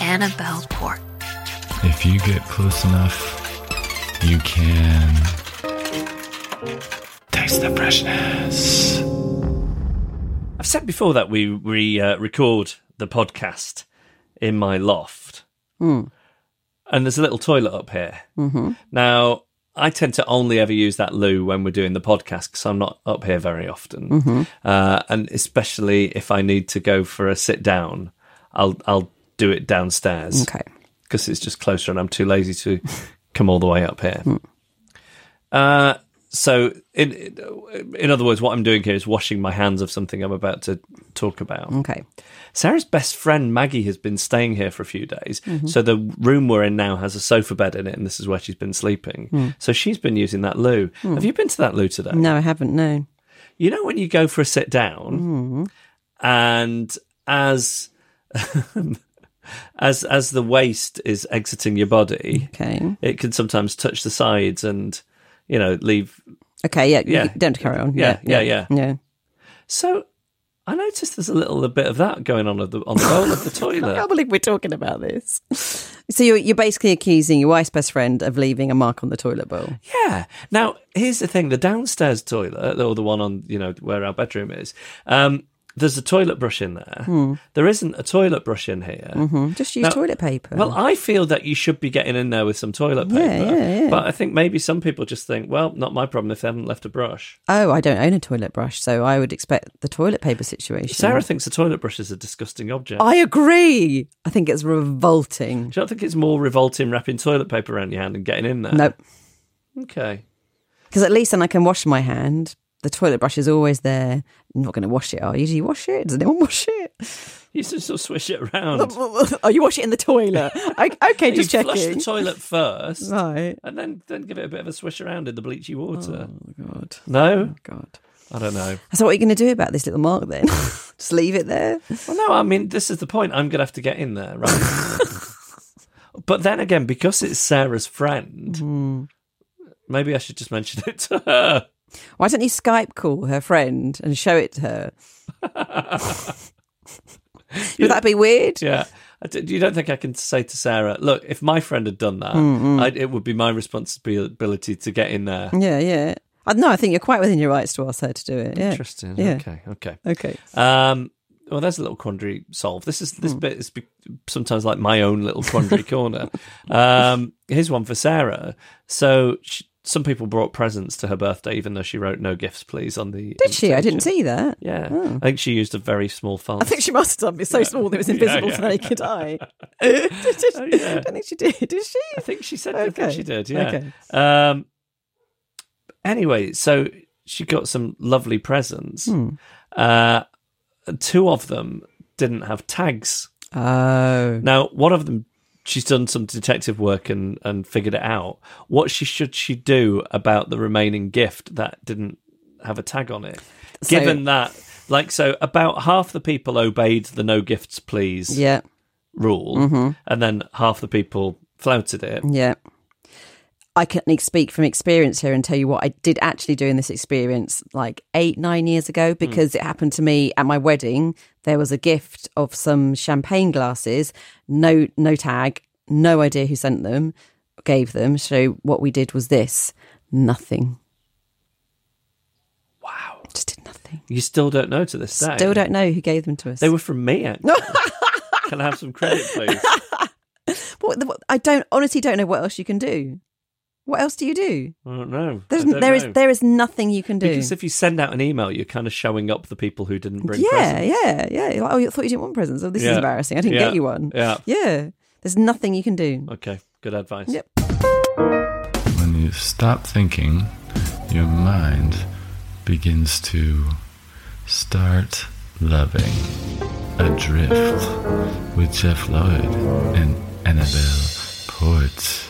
B: Annabel Port.
A: If you get close enough, you can taste the freshness.
C: I've said before that we re uh, record the podcast in my loft, and there's a little toilet up here. Mm-hmm. Now, I tend to only ever use that loo when we're doing the podcast because I'm not up here very often, uh, and especially if I need to go for a sit down, I'll I'll do it downstairs
D: Okay.
C: because it's just closer, and I'm too lazy to come all the way up here. Hmm. Uh, so, in in other words, what I'm doing here is washing my hands of something I'm about to talk about.
D: Okay.
C: Sarah's best friend Maggie has been staying here for a few days. Mm-hmm. So the room we're in now has a sofa bed in it, and this is where she's been sleeping. Hmm. So she's been using that loo. Hmm. Have you been to that loo today?
D: No, I haven't. No.
C: You know when you go for a sit down, and as as as the waste is exiting your body,
D: Okay.
C: it can sometimes touch the sides and you know leave.
D: Okay. Yeah.
C: Yeah.
D: Don't carry on.
C: Yeah, yeah, yeah.
D: Yeah.
C: So I noticed there's a little bit of that going on at the, on the bowl of the toilet.
D: I can't believe we're talking about this. So you're, you're basically accusing your wife's best friend of leaving a mark on the toilet bowl.
C: Yeah. Now, here's the thing: the downstairs toilet, or the one on you know where our bedroom is, um, there's a toilet brush in there.
D: Hmm.
C: There isn't a toilet brush in here.
D: Mm, Just use
C: Now-
D: toilet paper.
C: Well, I feel that you should be getting in there with some toilet paper.
D: Yeah, yeah, yeah.
C: But I think maybe some people just think, well, not my problem if they haven't left a brush.
D: oh, I don't own a toilet brush, so I would expect the toilet paper situation.
C: Sarah thinks a toilet brush is a disgusting object.
D: I agree. I think it's revolting.
C: Do you not think it's more revolting wrapping toilet paper around your hand and getting in there?
D: Nope.
C: Okay.
D: Because at least then I can wash my hand. The toilet brush is always there. You're not going to wash it, are you? Do you wash it? Does anyone wash it?
C: You just sort of swish it around.
D: oh, you wash it in the toilet. I, okay,
C: you
D: just
C: flush
D: checking.
C: the toilet first.
D: Right.
C: And then, then give it a bit of a swish around in the bleachy water.
D: Oh, God.
C: No,
D: God.
C: I don't know.
D: So what are you going to do about this little mark then? just leave it there?
C: Well, no, I mean this is the point. I'm gonna have to get in there, right? but then again, because it's Sarah's friend,
D: Hmm.
C: maybe I should just mention it to her.
D: Why don't you Skype call her friend and show it to her? Would that be weird?
C: Yeah. I You don't think I can say to Sarah, look, if my friend had done that,
D: Hmm,
C: I'd, it would be my responsibility to get in there.
D: Yeah, yeah. I no, I think you're quite within your rights to ask her to do it. Yeah.
C: Interesting.
D: Yeah.
C: Okay. Okay.
D: Okay.
C: Um, well, there's a little quandary solved. This is this bit is sometimes like my own little quandary corner. Um, here's one for Sarah. So sh some people brought presents to her birthday, even though she wrote "No gifts, please" on the.
D: Did she? I didn't see that.
C: Yeah,
D: Oh.
C: I think she used a very small font.
D: I think she must have done. It's so small that it was invisible
C: yeah.
D: to the naked eye. Did
C: Oh, yeah.
D: I don't think she did. Did she?
C: I think she said. I
D: Okay.
C: think she did. Yeah.
D: Okay.
C: Um. Anyway, so she got some lovely presents.
D: Hmm.
C: Uh, two of them didn't have tags.
D: Oh.
C: Now, one of them, she's done some detective work and, and figured it out. What she should she do about the remaining gift that didn't have a tag on it?
D: So-
C: Given that, like, so about half the people obeyed the no gifts, please
D: Yeah.
C: rule, mm-hmm. and then half the people flouted it.
D: Yeah. I can speak from experience here and tell you what I did actually do in this experience like eight, nine years ago hmm. because it happened to me at my wedding. There was a gift of some champagne glasses, no no tag, no idea who sent them, gave them. So what we did was this nothing.
C: Wow.
D: Just did nothing.
C: You still don't know to this day.
D: Still don't know who gave them to us.
C: They were from me. actually. Can I have some credit, please?
D: I don't honestly don't know what else you can do. What else do you do?
C: I don't know.
D: There's,
C: I don't
D: there is
C: know.
D: there is nothing you can do.
C: Because if you send out an email, you're kind of showing up the people who didn't bring
D: yeah,
C: presents.
D: yeah, yeah. You're like, oh, I thought you didn't want presents. Oh, this
C: Yeah.
D: is embarrassing. I didn't
C: Yeah.
D: get you one.
C: Yeah.
D: Yeah. There's nothing you can do.
C: Okay, good advice.
D: Yep.
A: When you stop thinking, your mind begins to start loving. Adrift with Geoff Lloyd and Annabel Port.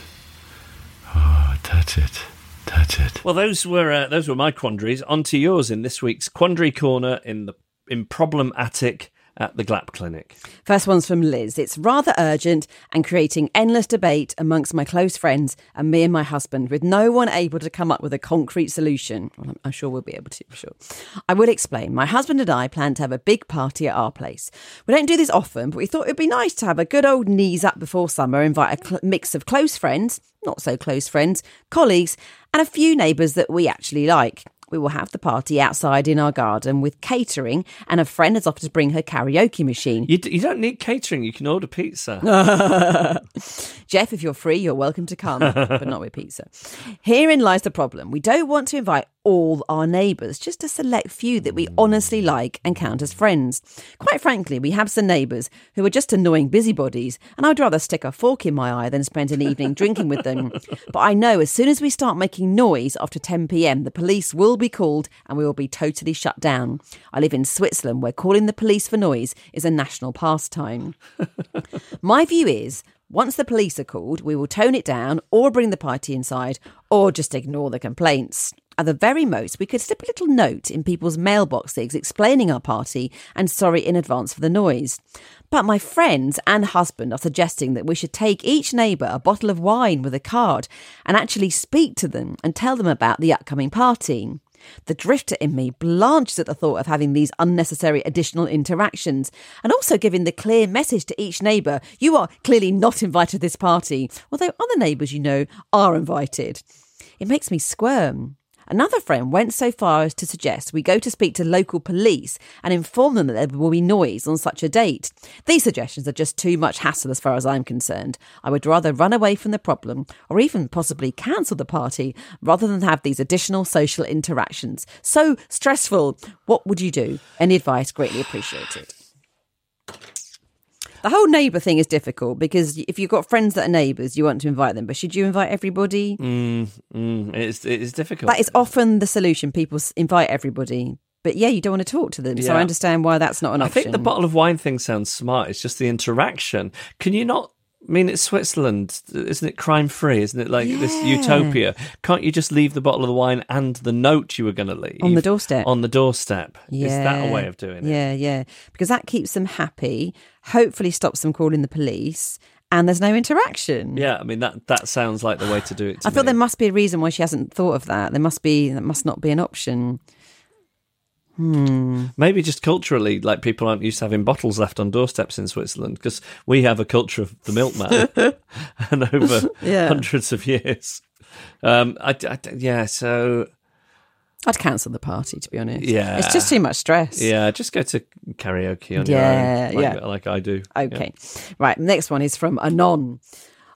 A: Touch it, touch it.
C: Well, those were uh, those were my quandaries. On to yours in this week's quandary corner in the in problem attic at the GLAP clinic.
D: First one's from Liz. It's rather urgent and creating endless debate amongst my close friends and me and my husband, with no one able to come up with a concrete solution. Well, I'm, I'm sure we'll be able to, for sure. I will explain. My husband and I plan to have a big party at our place. We don't do this often, but we thought it'd be nice to have a good old knees up before summer, invite a cl- mix of close friends, not so close friends, colleagues, and a few neighbours that we actually like. We will have the party outside in our garden with catering, and a friend has offered to bring her karaoke machine.
C: You, d- you don't need catering, you can order pizza.
D: Geoff, if you're free, you're welcome to come, but not with pizza. Herein lies the problem. We don't want to invite all our neighbours, just a select few that we honestly like and count as friends. Quite frankly, we have some neighbours who are just annoying busybodies, and I'd rather stick a fork in my eye than spend an evening drinking with them. But I know as soon as we start making noise after 10 pm, the police will be called and we will be totally shut down. I live in Switzerland where calling the police for noise is a national pastime. My view is once the police are called, we will tone it down or bring the party inside or just ignore the complaints. At the very most, we could slip a little note in people's mailboxes explaining our party and sorry in advance for the noise. But my friends and husband are suggesting that we should take each neighbour a bottle of wine with a card and actually speak to them and tell them about the upcoming party. The drifter in me blanches at the thought of having these unnecessary additional interactions and also giving the clear message to each neighbour you are clearly not invited to this party, although other neighbours you know are invited. It makes me squirm. Another friend went so far as to suggest we go to speak to local police and inform them that there will be noise on such a date. These suggestions are just too much hassle as far as I'm concerned. I would rather run away from the problem or even possibly cancel the party rather than have these additional social interactions. So stressful. What would you do? Any advice greatly appreciated. The whole neighbour thing is difficult because if you've got friends that are neighbours, you want to invite them. But should you invite everybody?
C: Mm, mm, it's, it's difficult.
D: That is often the solution. People invite everybody. But yeah, you don't want to talk to them. So I understand why that's not an
C: I think the bottle of wine thing sounds smart. It's just the interaction. Can you not? I mean, it's Switzerland, isn't it? Crime free, isn't it? Like this utopia. Can't you just leave the bottle of the wine and the note you were going to leave
D: On the doorstep.
C: On the doorstep.
D: yeah.
C: Is that a way of doing it?
D: Yeah, yeah. Because that keeps them happy, hopefully stops them calling the police, and there's no interaction.
C: Yeah, I mean that that sounds like the way to do it. To
D: I feel
C: me.
D: there must be a reason why she hasn't thought of that. There must be that must not be an option.
C: Maybe just culturally, like people aren't used to having bottles left on doorsteps in Switzerland because we have a culture of the milkman, and over
D: Yeah.
C: hundreds of years. Um, I, I- yeah, so
D: I'd cancel the party to be honest.
C: Yeah.
D: It's just too much stress.
C: yeah, just go to karaoke on
D: Yeah,
C: your own, like,
D: yeah.
C: like I do.
D: Okay. Right. Next one is from Anon.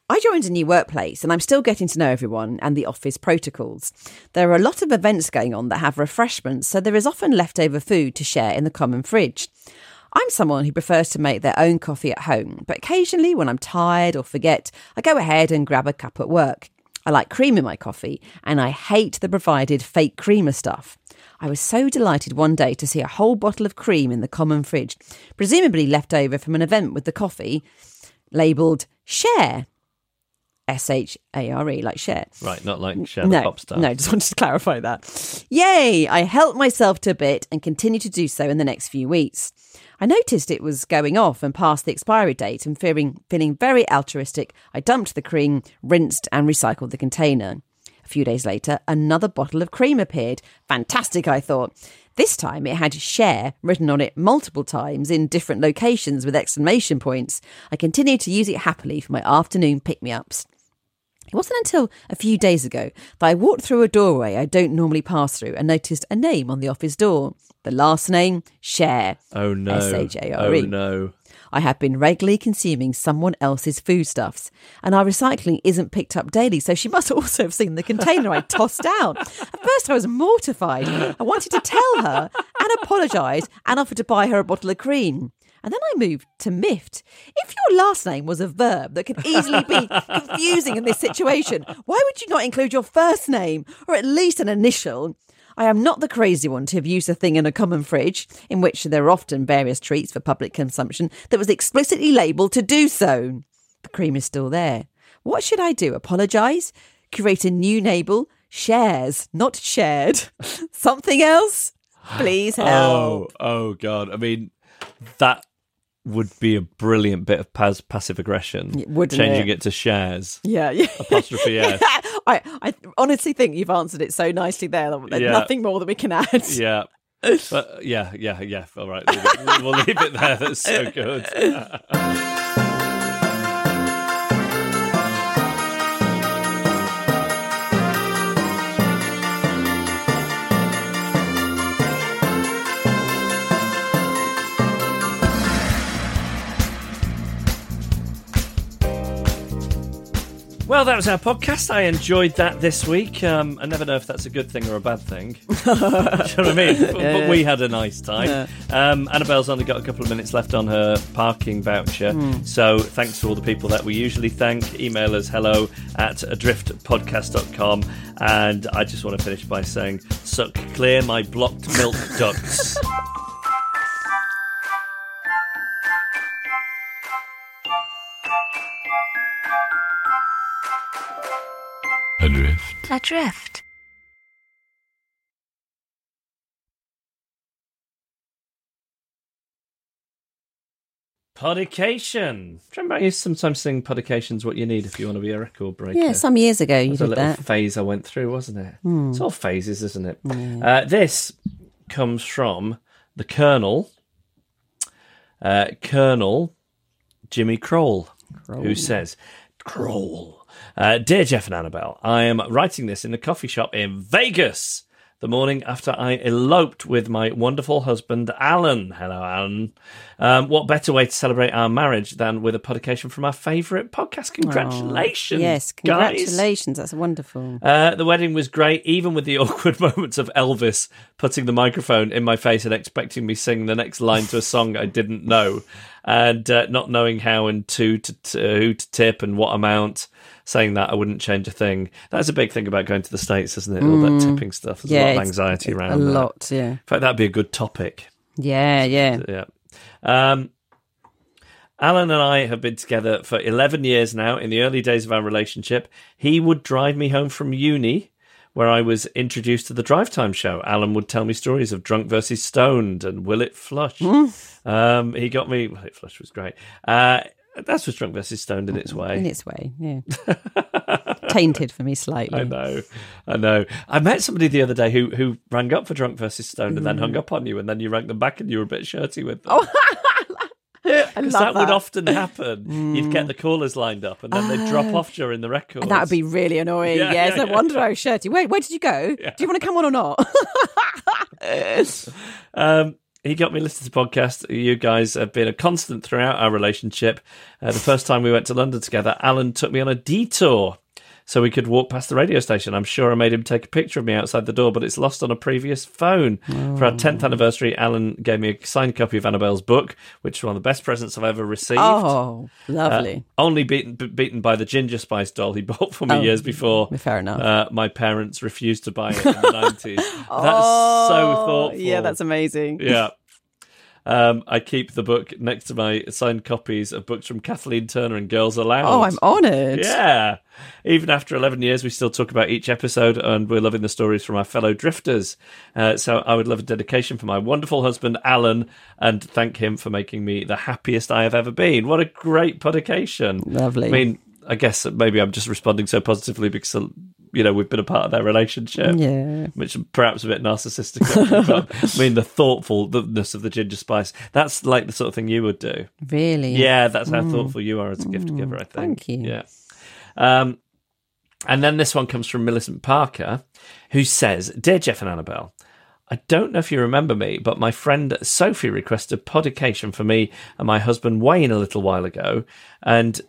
D: I joined a new workplace and I'm still getting to know everyone and the office protocols. There are a lot of events going on that have refreshments, so there is often leftover food to share in the common fridge. I'm someone who prefers to make their own coffee at home, but occasionally when I'm tired or forget, I go ahead and grab a cup at work. I like cream in my coffee and I hate the provided fake creamer stuff. I was so delighted one day to see a whole bottle of cream in the common fridge, presumably left over from an event with the coffee, labelled share. S H A R E, like share.
C: Right, not like Cher
D: no,
C: the pop star.
D: No, just wanted to clarify that. Yay! I helped myself to a bit and continue to do so in the next few weeks. I noticed it was going off and past the expiry date and fearing, feeling very altruistic, I dumped the cream, rinsed and recycled the container. A few days later, another bottle of cream appeared. Fantastic, I thought. This time it had share written on it multiple times in different locations with exclamation points. I continued to use it happily for my afternoon pick me ups. It wasn't until a few days ago that I walked through a doorway I don't normally pass through and noticed a name on the office door. The last name, Share.
C: Oh no.
D: S-H-A-R-E.
C: Oh no.
D: I have been regularly consuming someone else's foodstuffs, and our recycling isn't picked up daily, so she must also have seen the container I tossed out. At first, I was mortified. I wanted to tell her and apologise and offer to buy her a bottle of cream. And then I moved to miffed. If your last name was a verb that could easily be confusing in this situation, why would you not include your first name or at least an initial? I am not the crazy one to have used a thing in a common fridge, in which there are often various treats for public consumption, that was explicitly labelled to do so. The cream is still there. What should I do? Apologise? Create a new label? Shares, not shared. Something else? Please oh, help.
C: Oh, oh God. I mean, that would be a brilliant bit of pas- passive aggression.
D: Wouldn't
C: changing
D: it?
C: it? to shares.
D: Yeah, yeah.
C: Apostrophe S.
D: I, I honestly think you've answered it so nicely there. There's
C: Yeah.
D: nothing more that we can add.
C: Yeah. But yeah, yeah, yeah. All right, we'll leave it there. That's so good. Well, that was our podcast. I enjoyed that this week. Um, I never know if that's a good thing or a bad thing. Do you know what I mean? But, but we had a nice time. Um, Annabel's only got a couple of minutes left on her parking voucher. So thanks to all the people that we usually thank. Email us hello at adriftpodcast.com. And I just want to finish by saying, suck clear my blocked milk ducts.
A: Adrift.
B: Adrift.
C: Podication. Remember, I used to sometimes sing Podication's what you need if you want to be a record breaker.
D: Yeah, some years ago you
C: It was a
D: did
C: little
D: that.
C: Phase I went through, wasn't it? It's all phases, isn't it? Uh, this comes from the Colonel, uh, Colonel Jimmy Kroll, who says, Kroll. Uh, Dear Geoff and Annabel, I am writing this in a coffee shop in Vegas the morning after I eloped with my wonderful husband, Alan. Hello, Alan. Um, what better way to celebrate our marriage than with a podication from our favourite podcast? Congratulations.
D: Yes,
C: guys.
D: congratulations. That's wonderful.
C: Uh, the wedding was great, even with the awkward moments of Elvis putting the microphone in my face and expecting me to sing the next line to a song I didn't know, and uh, not knowing how and to, to, to who to tip and what amount. Saying that I wouldn't change a thing. That's a big thing about going to the states, isn't it? All that tipping stuff. There's
D: Mm. yeah,
C: a lot of anxiety
D: a
C: around that.
D: lot. Yeah,
C: In fact, that'd be a good topic.
D: yeah, yeah.
C: Yeah. Um, Alan and I have been together for 11 years now. In the early days of our relationship, he would drive me home from uni, where I was introduced to the Drive Time show. Alan would tell me stories of Drunk versus Stoned and Will It Flush. Um, he got me. Will It Flush was great. Uh, that's was Drunk versus Stoned in its way.
D: In its way, yeah. Tainted for me slightly.
C: I know, I know. I met somebody the other day who who rang up for Drunk versus Stoned and then
D: Mm.
C: hung up on you, and then you rang them back and you were a bit shirty with them.
D: I
C: Because that, would often happen. You'd get the callers lined up, and then they'd drop off during the record.
D: Mm. And that would be really annoying.
C: Yeah,
D: Yeah,
C: yeah,
D: no
C: yeah.
D: wonder I was shirty. Wait, where did you go? Do you want to come on or not?
C: Um, he got me listening to podcast. You guys have been a constant throughout our relationship. Uh, the first time we went to London together, Alan took me on a detour so we could walk past the radio station. I'm sure I made him take a picture of me outside the door, but it's lost on a previous phone. For our 10th anniversary, Alan gave me a signed copy of Annabel's book, which is one of the best presents I've ever received.
D: oh,
C: Uh,
D: lovely.
C: only beaten b- beaten by the Ginger Spice doll he bought for me
D: Oh,
C: years before.
D: fair enough.
C: Uh, my parents refused to buy it in the nineties. That's so thoughtful.
D: Oh, Yeah, that's amazing.
C: yeah. Um, I keep the book next to my signed copies of books from Kathleen Turner and Girls Aloud.
D: Oh, I'm honoured.
C: Yeah. Even after 11 years, we still talk about each episode and we're loving the stories from our fellow drifters. Uh, so I would love a dedication for my wonderful husband, Alan, and thank him for making me the happiest I have ever been. What a great podication.
D: Lovely.
C: I mean, I guess maybe I'm just responding so positively because, you know, we've been a part of their relationship.
D: Yeah.
C: Which perhaps a bit narcissistic. I mean, the thoughtfulness of the ginger spice, that's like the sort of thing you would do.
D: Really?
C: Yeah, that's how thoughtful you are as a gift giver, I think.
D: thank you.
C: Yeah. Um, and then this one comes from Millicent Parker, who says, Dear Geoff and Annabel, I don't know if you remember me, but my friend Sophie requested podication for me and my husband Wayne a little while ago, and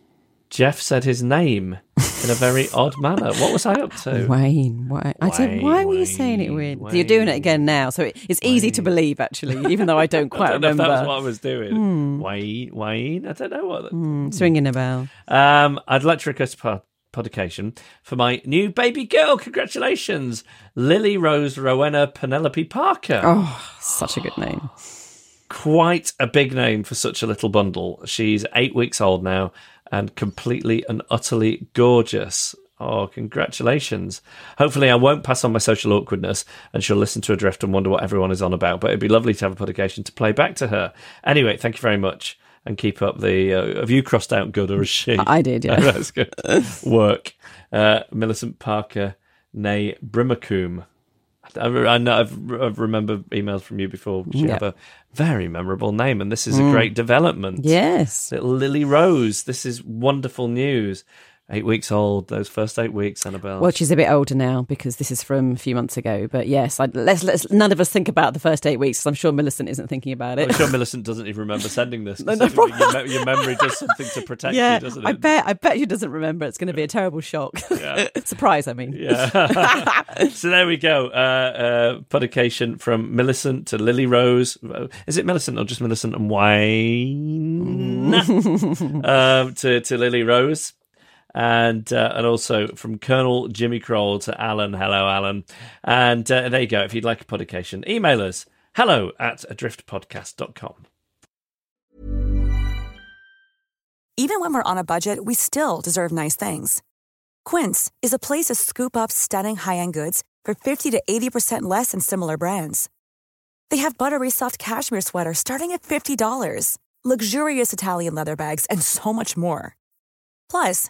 C: Geoff said his name in a very odd manner. What was I up to?
D: Wayne, why? I said,
C: Wayne,
D: why were you saying it
C: Wayne,
D: weird? You're doing it again now, so it, it's easy to believe, actually, even though I don't
C: I
D: quite
C: don't know if
D: remember.
C: that was what I was doing. Wayne, Wayne, I don't know what.
D: It's ringing a bell.
C: Um, I'd like to request a pod- podication for my new baby girl. Congratulations, Lily Rose Rowena Penelope Parker.
D: Oh, such a good name.
C: Quite a big name for such a little bundle. She's eight weeks old now and completely and utterly gorgeous. Oh, congratulations. Hopefully, I won't pass on my social awkwardness and she'll listen to Adrift and wonder what everyone is on about. But it'd be lovely to have a podication to play back to her. Anyway, thank you very much and keep up the. Uh, have you crossed out good or is she?
D: I did, yeah.
C: That's good. Work. Uh, Millicent Parker, nay Brimacombe. I, I know I've, I've remember emails from you before. You
D: Yeah.
C: have a very memorable name, and this is a mm. great development.
D: Yes.
C: Little Lily Rose. This is wonderful news. Eight weeks old. Those first eight weeks, Annabel.
D: Well, she's a bit older now because this is from a few months ago. But yes, I, let's, let's none of us think about the first eight weeks. I'm sure Millicent isn't thinking about it.
C: I'm sure Millicent doesn't even remember sending this.
D: No, no
C: Your, your memory does something to protect
D: yeah,
C: you, doesn't it?
D: I bet. I bet she doesn't remember. It's going to be a terrible shock.
C: Yeah.
D: Surprise, I mean.
C: Yeah. so there we go. Uh, uh, podication from Millicent to Lily Rose. Uh, Is it Millicent or just Millicent and Wine? um, to to Lily Rose. And uh, and also from Colonel Jimmy Kroll to Alan. Hello, Alan. And uh, there you go. If you'd like a podication, email us hello at adriftpodcast.com.
G: Even when we're on a budget, we still deserve nice things. Quince is a place to scoop up stunning high-end goods for 50 to 80% less than similar brands. They have buttery soft cashmere sweaters starting at $50, luxurious Italian leather bags, and so much more. Plus,